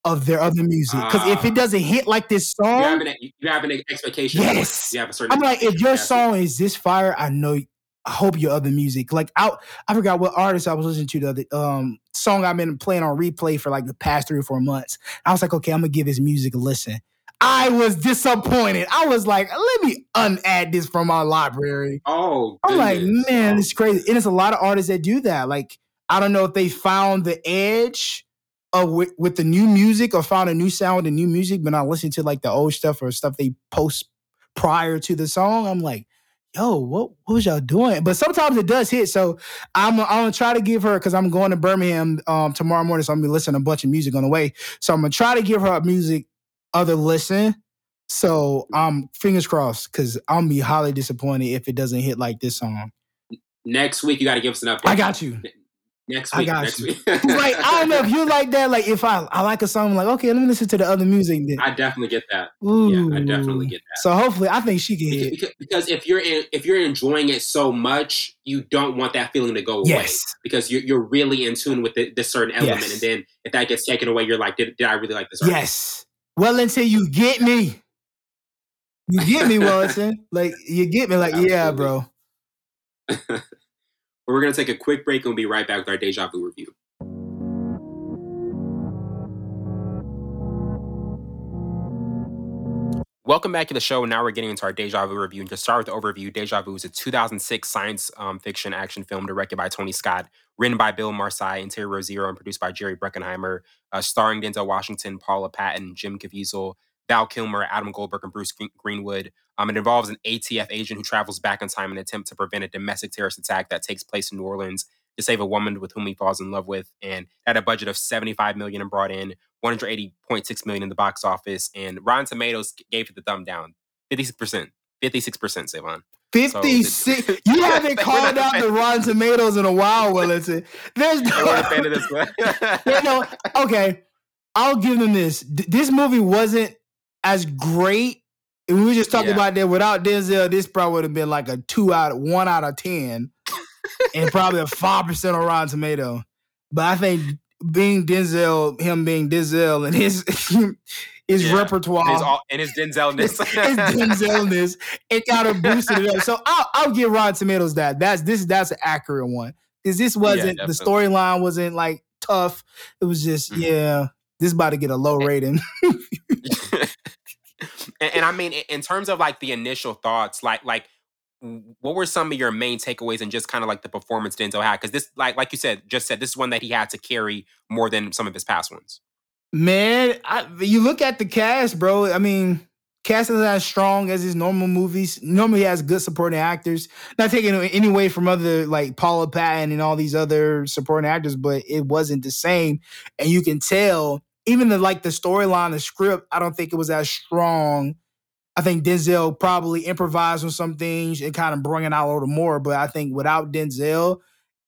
of their other music. Because uh, if it ah. doesn't hit like this song, you have an, you have an expectation. Yes, you have a certain. I'm like, if your song is this fire, I know. I hope your other music, like I, I forgot what artist I was listening to the other um song I've been playing on replay for like the past three or four months. I was like, okay, I'm gonna give his music a listen. I was disappointed. I was like, let me unadd this from my library. Oh, I'm like, man, it's crazy. And it's a lot of artists that do that. Like, I don't know if they found the edge of with, with the new music or found a new sound and new music, but not listen to like the old stuff or stuff they post prior to the song. I'm like, yo, what, what was y'all doing? But sometimes it does hit. So I'm, I'm gonna try to give her because I'm going to Birmingham um, tomorrow morning. So I'm gonna be listening to a bunch of music on the way. So I'm gonna try to give her music other listen. So I'm um fingers crossed because I'll be highly disappointed if it doesn't hit like this song. Next week you gotta give us an update. I got you. Next week. I got next you. Week. like I don't know if you like that. Like if I I like a song, I'm like okay, let me listen to the other music. Then. I definitely get that. Ooh. Yeah, I definitely get that. So hopefully, I think she can hit. Because, because if you're in, if you're enjoying it so much, you don't want that feeling to go away. Yes. Because you're you're really in tune with the, this certain element, yes. and then if that gets taken away, you're like, did, did I really like this? Artist? Yes. Well, until you get me. You get me, Wellington. <laughs> like you get me. Like, Absolutely. yeah, bro. <laughs> we're going to take a quick break and we'll be right back with our deja vu review. Welcome back to the show. Now we're getting into our Deja Vu review. And to start with the overview, Deja Vu is a 2006 science um, fiction action film directed by Tony Scott, written by Bill Marsilii and Terry Rossio, and produced by Jerry Bruckheimer, uh, starring Denzel Washington, Paula Patton, Jim Caviezel, Val Kilmer, Adam Goldberg, and Bruce Greenwood. Um, it involves an ATF agent who travels back in time in an attempt to prevent a domestic terrorist attack that takes place in New Orleans to save a woman with whom he falls in love with. And had a budget of 75 million and brought in 180.6 million in the box office. And Rotten Tomatoes gave it the thumb down, 56%. 56%, Savon. 56. So <laughs> you haven't called out the Rotten Tomatoes in a while, Wellington. There's no. you know, <laughs> okay, I'll give them this. This movie wasn't as great. And we were just talking yeah. about that without Denzel, this probably would have been like a two out of one out of ten, and probably a five percent on Rotten Tomato. But I think being Denzel, him being Denzel, and his <laughs> his yeah. repertoire and his, all, and his Denzelness, <laughs> his Denzelness, it kind of boosted it up. So I'll, I'll give Rotten Tomatoes that. That's this that's an accurate one because this wasn't yeah, the storyline wasn't like tough. It was just mm-hmm. yeah, this about to get a low rating. <laughs> <laughs> and, and I mean, in terms of like the initial thoughts, like like what were some of your main takeaways and just kind of like the performance Denzel had? Because this, like like you said, just said this is one that he had to carry more than some of his past ones. Man, I, you look at the cast, bro. I mean, cast is as strong as his normal movies. Normally, has good supporting actors. Not taking any away from other like Paula Patton and all these other supporting actors, but it wasn't the same. And you can tell even the like the storyline, the script, I don't think it was as strong. I think Denzel probably improvised on some things and kind of bringing out a little more. But I think without Denzel,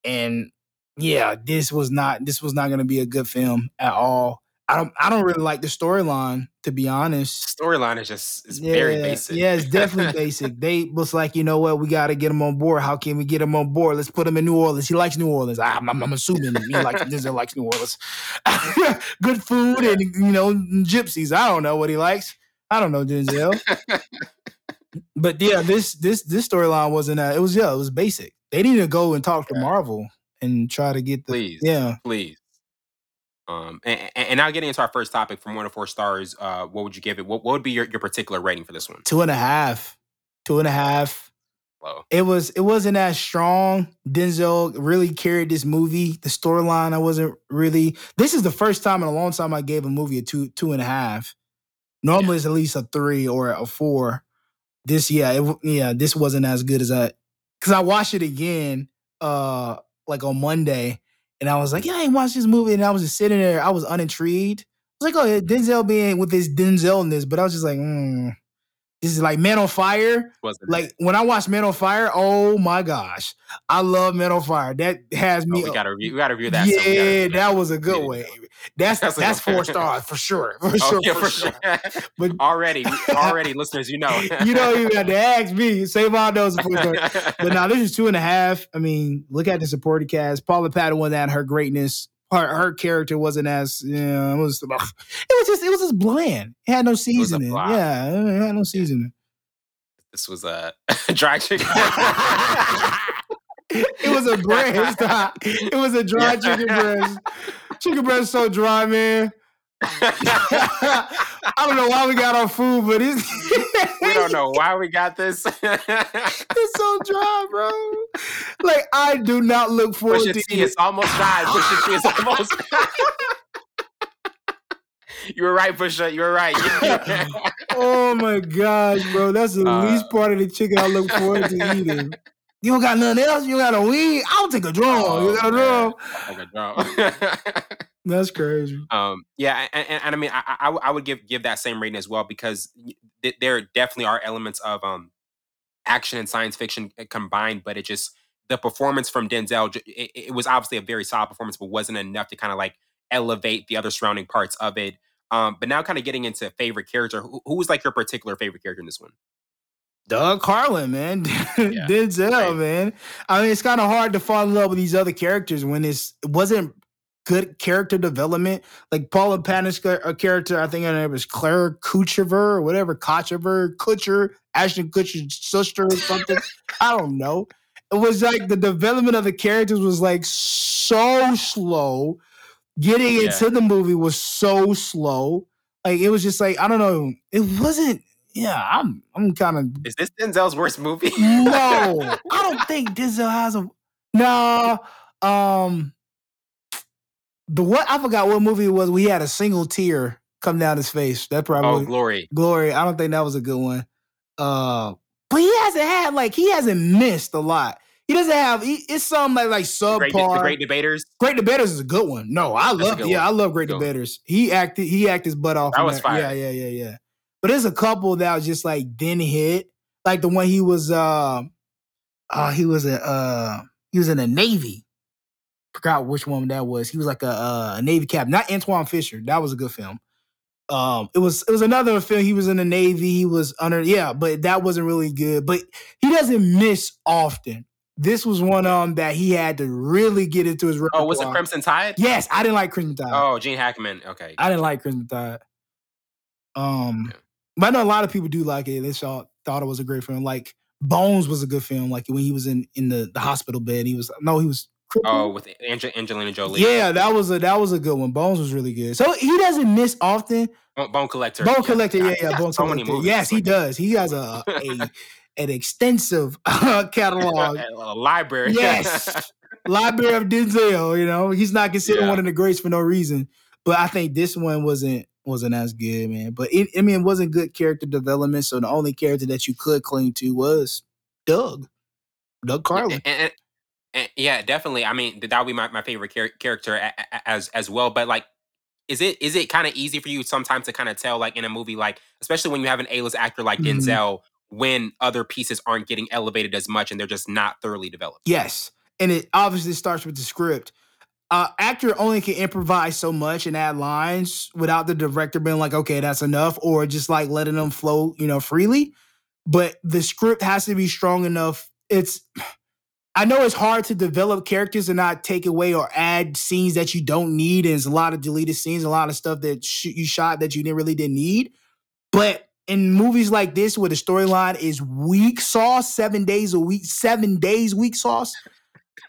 and yeah, this was not this was not going to be a good film at all. I don't I don't really like the storyline to be honest. Storyline is just yeah, very basic. Yeah, it's definitely <laughs> basic. They was like, you know what, we got to get him on board. How can we get him on board? Let's put him in New Orleans. He likes New Orleans. I'm, I'm, I'm assuming he likes Denzel likes New Orleans. <laughs> Good food and you know gypsies. I don't know what he likes. I don't know Denzel. <laughs> but yeah, this this this storyline wasn't. Uh, it was yeah, it was basic. They need to go and talk to Marvel and try to get the please, yeah, please um, and, and, now getting into our first topic from one to four stars, uh, what would you give it? What, what would be your, your particular rating for this one? Two and a half. Two and a half. Whoa. It was it wasn't as strong. Denzel really carried this movie. The storyline, I wasn't really. This is the first time in a long time I gave a movie a two two and a half. Normally yeah. it's at least a three or a four. This yeah, it, yeah, this wasn't as good as I because I watched it again uh like on Monday and I was like, yeah, I ain't watched this movie. And I was just sitting there. I was unintrigued. I was like, oh, Denzel being with his Denzelness, but I was just like, hmm. This is like Man on Fire. Wasn't like when I watch Man on Fire, oh my gosh, I love Man on Fire. That has oh, me. Oh, we gotta review. We gotta review that. Yeah, so review that was a good way. That's that's, that's four stars for sure. <laughs> For oh, sure. Yeah, for, for sure. sure. <laughs> but already, already, <laughs> listeners, you know, you don't even have to ask me. Save all those four stars. But now this is two and a half. I mean, look at the supporting cast. Paula Patton was at her greatness her her character wasn't as you know, it was it was just it was just bland. It had no seasoning. Yeah, it had no seasoning. This was a <laughs> dry chicken. <laughs> it was a breast. <laughs> it was a dry yeah. chicken breast. Chicken breast so dry, man. I don't know why we got our food, but it's <laughs> we don't know why we got this. <laughs> it's so dry, bro. Like I do not look forward to it. It's almost dry. Push it. It's <laughs> almost. you were right, Pusha. You were right. oh my gosh, bro. That's the uh, least part of the chicken I look forward to eating. You don't got nothing else? You got a weed? I'll take a draw. Oh, you got a draw? Take a draw. That's crazy. Um, yeah, and, and, and, I mean, I, I, I would give give that same rating as well because th- there definitely are elements of um action and science fiction eh, combined, but it just the performance from Denzel, it, it was obviously a very solid performance, but wasn't enough to kind of like elevate the other surrounding parts of it. Um, but now, kind of getting into favorite character, who, who was like your particular favorite character in this one? Doug Carlin, man. <laughs> Yeah. Denzel, right. man. I mean, it's kind of hard to fall in love with these other characters when it's it wasn't good character development. Like Paula Patton's a character, I think her name was Claire Kuchever or whatever, Kochever, Kutcher, Ashton Kutcher's sister or something. <laughs> I don't know. it was like the development of the characters was like so slow. Getting yeah. into the movie was so slow. Like it was just like I don't know. It wasn't. Yeah, I'm. I'm kind of. Is this Denzel's worst movie? no, <laughs> I don't think Denzel has a. No. Um. The what I forgot what movie it was. We had a single tear come down his face. That probably. Oh, glory. Glory. I don't think that was a good one. Uh, but he hasn't had like he hasn't missed a lot. He doesn't have. He, it's some like like subpar. Great, Great Debaters. Great Debaters is a good one. No, I love. Yeah, one. I love Great good Debaters. One. He acted. He acted his butt off. That was fire. Yeah, yeah, yeah, yeah. But there's a couple that was just like didn't hit. Like the one he was. uh uh, he was a uh he was in the Navy. Forgot which one that was. He was like a, a Navy captain, not Antwone Fisher. That was a good film. Um, it was it was another film. He was in the Navy. He was under yeah, but that wasn't really good. But he doesn't miss often. This was one um that he had to really get into his. Repertoire. Oh, was it Crimson Tide? Yes, I didn't like Crimson Tide. Oh, Gene Hackman. Okay, I didn't like Crimson Tide. Um, yeah. but I know a lot of people do like it. They saw thought it was a great film. Like Bones was a good film. Like when he was in in the, the hospital bed, he was no, he was Oh, with Angel- Angelina Jolie. Yeah, that was a that was a good one. Bones was really good. So he doesn't miss often. Bone Collector. Bone Collector. Yeah, yeah. Bone so Collector. Yes, he does. He has a, a <laughs> an extensive uh, catalog, <laughs> a library. Yes, <laughs> library of Denzel. You know, he's not considered yeah. one of the greats for no reason. But I think this one wasn't wasn't as good, man. But it, I mean, it wasn't good character development. So the only character that you could cling to was Doug, Doug Carlin. And, and, and, yeah, definitely. I mean, that would be my, my favorite char- character as as well. But like, is it is it kind of easy for you sometimes to kind of tell, like in a movie, like especially when you have an A list actor like mm-hmm. Denzel, when other pieces aren't getting elevated as much and they're just not thoroughly developed? Yes, and it obviously starts with the script. Uh, actor only can improvise so much and add lines without the director being like, okay, that's enough, or just like letting them flow, you know, freely. But the script has to be strong enough. It's I know it's hard to develop characters and not take away or add scenes that you don't need. And there's a lot of deleted scenes, a lot of stuff that sh- you shot that you didn't really didn't need. But in movies like this, where the storyline is weak sauce, seven days a week, seven days weak sauce,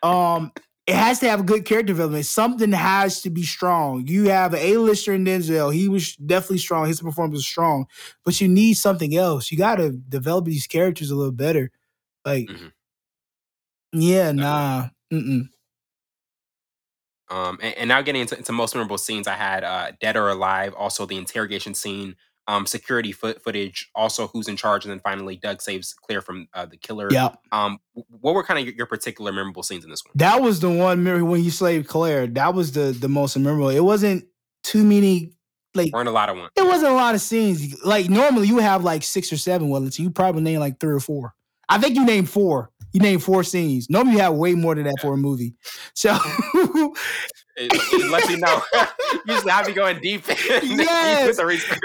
um, it has to have good character development. Something has to be strong. You have an A-lister in Denzel. He was definitely strong. His performance was strong, but you need something else. You got to develop these characters a little better. Like. Mm-hmm yeah, nah. Mm-mm. Um, and, and, now getting into, into, most memorable scenes, I had uh, Dead or Alive, also the interrogation scene, um, security foot footage, also who's in charge, and then finally Doug saves Claire from uh, the killer. Yeah. Um, what were kind of your, your, particular memorable scenes in this one? That was the one when he saved Claire. That was the the most memorable. It wasn't too many. Like weren't a lot of ones. It wasn't a lot of scenes. Like normally you have like six or seven. Well, you probably name like three or four. I think you named four. You named four scenes. Normally you have way more than that yeah. for a movie. So it, it lets you know. <laughs> Usually I be going deep, yes. deep the research.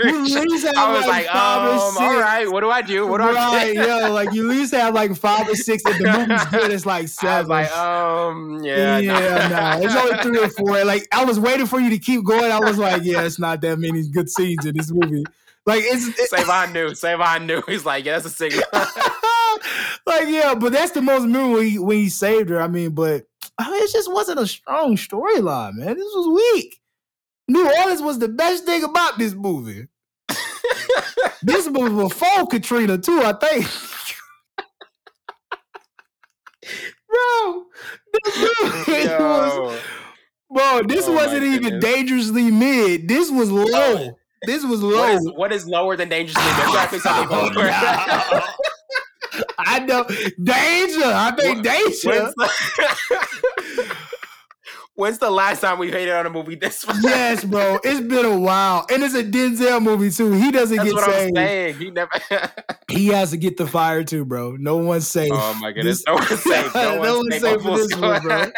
I was like, like um, all right, what do I do? What do right, I do? yeah, like you at least have like five or six. If the movie's good, it's like seven. <laughs> I was like, um, yeah, yeah, nah. nah. It's only three or four. Like I was waiting for you to keep going. I was like, yeah, it's not that many good scenes in this movie. Like it's it, Savon knew. Savon knew. <laughs> He's like, yeah, that's a signal like, yeah, but that's the most memorable when he, when he saved her. I mean, but I mean, it just wasn't a strong storyline, man. This was weak. New Orleans was the best thing about this movie. <laughs> this movie was before Katrina too, I think. bro, this <laughs> movie was, bro, this oh wasn't even dangerously mid. This was low. This was low. What is, what is lower than dangerously mid? <laughs> I know danger. I think danger. When's the, <laughs> when's the last time we hated on a movie this <laughs> much? Yes, bro. It's been a while, and it's a Denzel movie too. He doesn't That's get what saved. I'm saying. He never. <laughs> he has to get the fire too, bro. No one's safe. Oh my goodness, this, no one's safe. No, no one's, safe for this one, bro.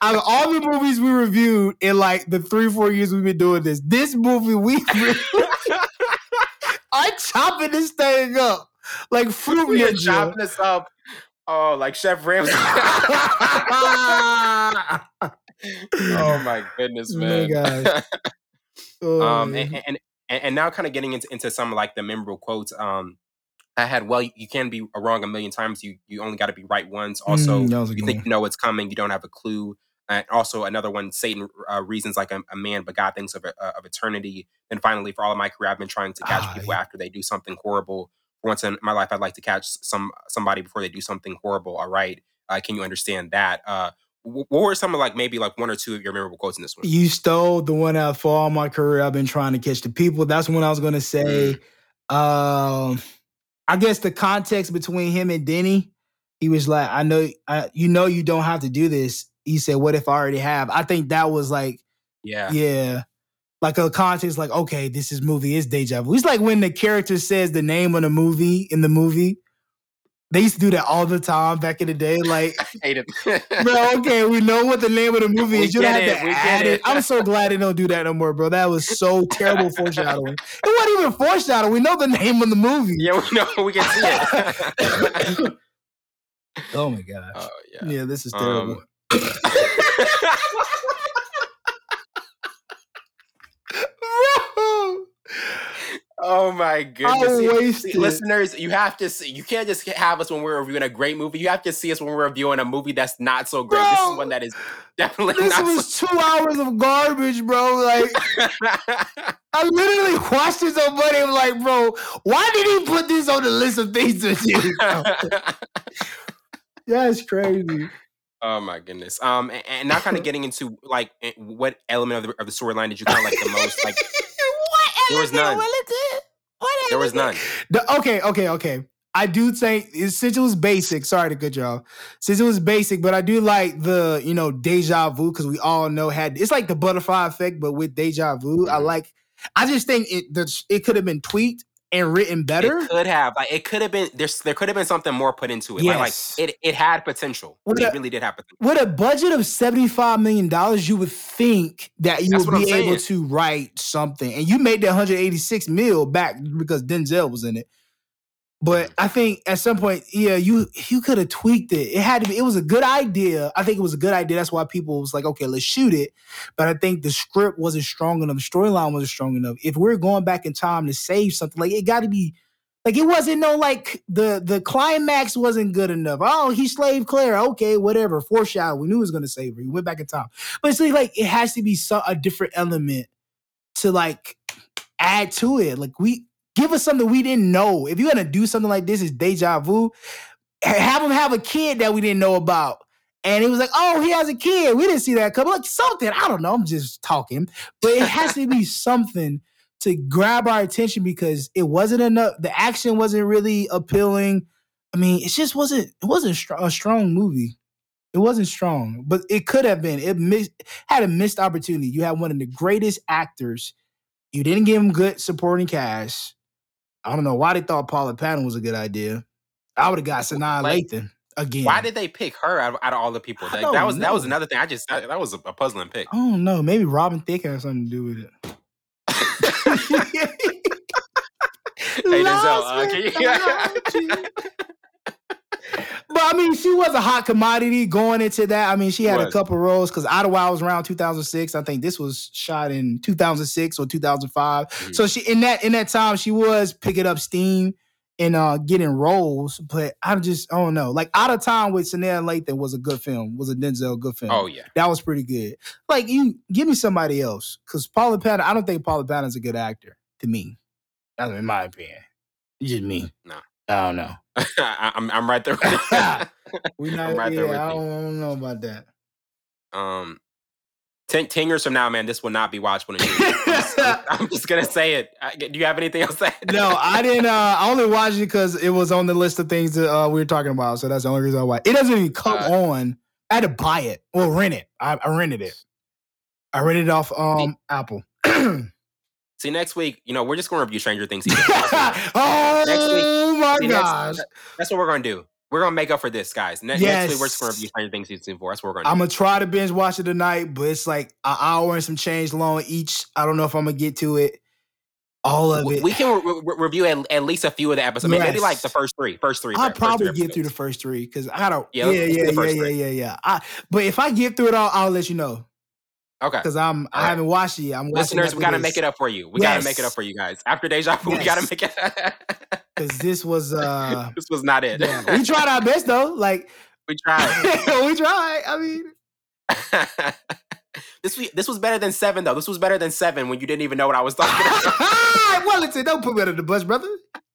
Out of all the movies we reviewed in like the three, four years we've been doing this, this movie we. I'm chopping this thing up <laughs> like fruit we ninja. chopping this up. Oh, like Chef Ramsay. <laughs> <laughs> oh my goodness, man. Oh, um, and, and, and now kind of getting into, into some like the memorable quotes. Um, I had well, you can be wrong a million times. You you only got to be right once. Also, mm, you think you know what's coming. You don't have a clue. And also another one, Satan uh, reasons like a, a, man, but God thinks of uh, of eternity. And finally, for all of my career, I've been trying to catch ah, people yeah. after they do something horrible. Once in my life, I'd like to catch some somebody before they do something horrible. All right, uh, can you understand that? Uh, what were some of like maybe like one or two of your memorable quotes in this one? You stole the one out for all my career. I've been trying to catch the people. That's when I was going to say. Mm. Um, I guess the context between him and Denny, he was like, "I know, I, you know, you don't have to do this." He said, "What if I already have?" I think that was like, yeah, yeah, like a context, like, okay, this is movie is deja vu. It's like when the character says the name of the movie in the movie, they used to do that all the time back in the day. Like, <laughs> hate it. bro, okay, we know what the name of the movie is. You don't have it, to add it. it. I'm so glad they don't do that no more, bro. That was so terrible foreshadowing. It wasn't even foreshadowing. We know the name of the movie. Yeah, we know. We can see it. <laughs> oh my gosh. Oh, yeah. yeah, this is terrible. Um, <laughs> Oh my goodness! See, listeners, you have to see. You can't just have us when we're reviewing a great movie. You have to see us when we're reviewing a movie that's not so great. Bro, this is one that is definitely. This was so- two hours of garbage, bro. Like <laughs> I literally watched this on Monday. I'm like, bro, why did he put this on the list of things to do? yeah, <laughs> it's crazy. Oh my goodness. Um, and, and now kind of getting into like eh, what element of the, of the storyline did you kind of like the most? Like, there was none. What there was none. The, okay, okay, okay. I do think since it was basic. Sorry to cut y'all. Since it was basic, but I do like the you know deja vu because we all know had it's like the butterfly effect, but with deja vu. Mm-hmm. I like. I just think it the, it could have been tweaked and written better. It could have like it could have been there's there could have been something more put into it. Yes. Like, like it it had potential. With it a, really did have potential. With a budget of seventy five million dollars, you would think that you That's would be able to write something, and you made that hundred eighty six mil back because Denzel was in it. But I think at some point, yeah, you you could have tweaked it. It had to be. It was a good idea. I think it was a good idea. That's why people was like, okay, let's shoot it. But I think the script wasn't strong enough. The storyline wasn't strong enough. If we're going back in time to save something, like it got to be. Like it wasn't no like the the climax wasn't good enough. Oh, he slaved Claire. Okay, whatever. Foreshadow. We knew he was gonna save her. He went back in time. But it's like it has to be so, a different element to like add to it. Like we Give us something we didn't know. If you're gonna do something like this, it's deja vu. Have him have a kid that we didn't know about. And he was like, "Oh, he has a kid. We didn't see that couple. Like something. I don't know. I'm just talking, but it has to be <laughs> something to grab our attention because it wasn't enough. The action wasn't really appealing. I mean, it just wasn't. It wasn't a strong movie. It wasn't strong, but it could have been. It missed, had a missed opportunity. You had one of the greatest actors. You didn't give him good supporting cast. I don't know why they thought Paula Patton was a good idea. I would have got Sanaa like, Lathan again. Why did they pick her out of, out of all the people? Like, that was know. that was another thing. I just I, that was a, a, puzzling pick. I don't know. Maybe Robin Thicke has something to do with it. <laughs> hey Denzel, uh, can you? But I mean, she was a hot commodity going into that. I mean, she had a couple roles because Ottawa was around 2006. I think this was shot in 2006 or 2005. Mm-hmm. So she in that in that time she was picking up steam and uh getting roles. But I'm just I don't know. Like Out of Time with Sanaa Lathan was a good film. Was a Denzel good film. Oh yeah, that was pretty good. Like you give me somebody else because Paula Patton. I don't think Paula Patton's a good actor to me. That's in my opinion. It's just me. No. <laughs> I don't know. I, am I'm right there. <laughs> we <laughs> not. Right yeah, I don't, I don't, know about that. Um, ten, 10 years from now, man, this will not be watchable. I'm, I'm just gonna say it. Do you have anything else? to no, I didn't. Uh, I only watched it because it was on the list of things that uh, we were talking about. So that's the only reason I watched. It doesn't even come uh, on. I had to buy it or rent it. I, I rented it. I rented it off um Apple. <clears throat> See, next week, you know, we're just going to review Stranger Things. oh <laughs> next week, oh my see, gosh. Next, that's what we're going to do. We're going to make up for this, guys. Ne- yes. Next week, we're just going to review Stranger Things season four. That's what we're going to do. I'm going to try to binge watch it tonight, but it's like an hour and some change long each. I don't know if I'm going to get to it. All of it. We can re- re- review at, at, least a few of the episodes. Yes. Maybe like the first three. First three. I'll probably three get through the first three because I don't. Yeah, yeah, yeah, yeah, yeah, yeah, yeah, I, but if I get through it all, I'll let you know. Okay. Because I'm I haven't watched it yet. I'm listeners. We gotta make it up for you. We yes. gotta make it up for you guys. After deja vu, yes. we gotta make it. <laughs> because this was uh <laughs> this was not it. Yeah, we tried our best though. Like <laughs> we tried. we tried. I mean. this this was better than seven though. This was better than seven when you didn't even know what I was talking about. Wellington, don't put me under the bus, brother.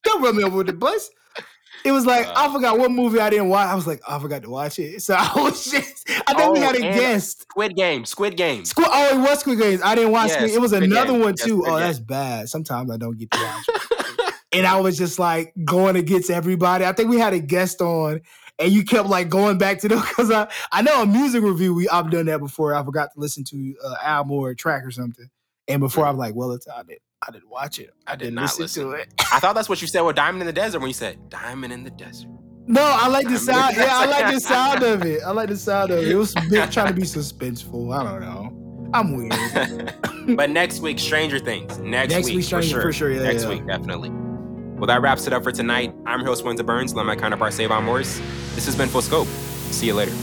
Don't run me over with the bus. It was like uh, I forgot what movie I didn't watch. I was like, oh, I forgot to watch it. <laughs> So I was just I think oh, we had a guest. Squid Game. Squid Game. Squid oh, it was Squid Games. I didn't watch yes, Squid. It was Squid another Game. one too. Oh, that's bad. Sometimes I don't get to watch. <laughs> and I was just like going against everybody. I think we had a guest on and you kept like going back to them <laughs> because I I know a music review we I've done that before. I forgot to listen to uh, album or track or something, and before I'm like, well, it's I did I didn't watch it. I, I did not listen, listen, to it. <laughs> I thought that's what you said with Diamond in the Desert when you said Diamond in the Desert. No, I like the sound. Yeah, I like the sound of it. I like the sound of it. It was <laughs> bit, trying to be suspenseful. I don't know. I'm weird. <laughs> but next week, Stranger Things. Next, next week, week Stranger for sure. For sure yeah, next yeah. week, definitely. Well, that wraps it up for tonight. I'm your host, Winter Burns. Let my counterpart, Savon Morris. This has been Full Scope. See you later.